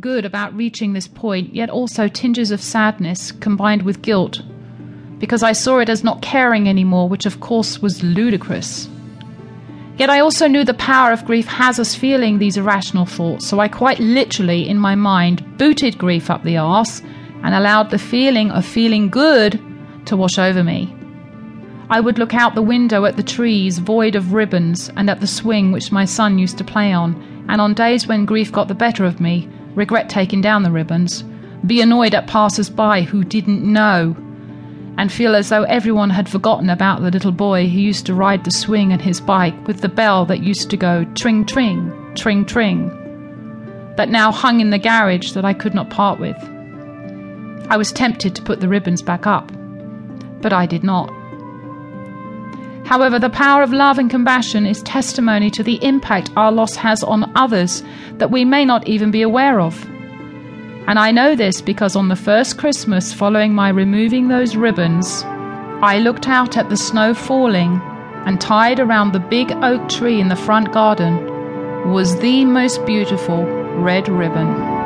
good about reaching this point, yet also tinges of sadness combined with guilt, because I saw it as not caring anymore, which of course was ludicrous. Yet I also knew the power of grief has us feeling these irrational thoughts, so I quite literally, in my mind, booted grief up the arse and allowed the feeling of feeling good to wash over me. I would look out the window at the trees void of ribbons and at the swing which my son used to play on, and on days when grief got the better of me, regret taking down the ribbons, be annoyed at passers by who didn't know, and feel as though everyone had forgotten about the little boy who used to ride the swing and his bike with the bell that used to go tring tring, tring tring, that now hung in the garage that I could not part with. I was tempted to put the ribbons back up, but I did not. However, the power of love and compassion is testimony to the impact our loss has on others that we may not even be aware of. And I know this because on the first Christmas following my removing those ribbons, I looked out at the snow falling, and tied around the big oak tree in the front garden was the most beautiful red ribbon.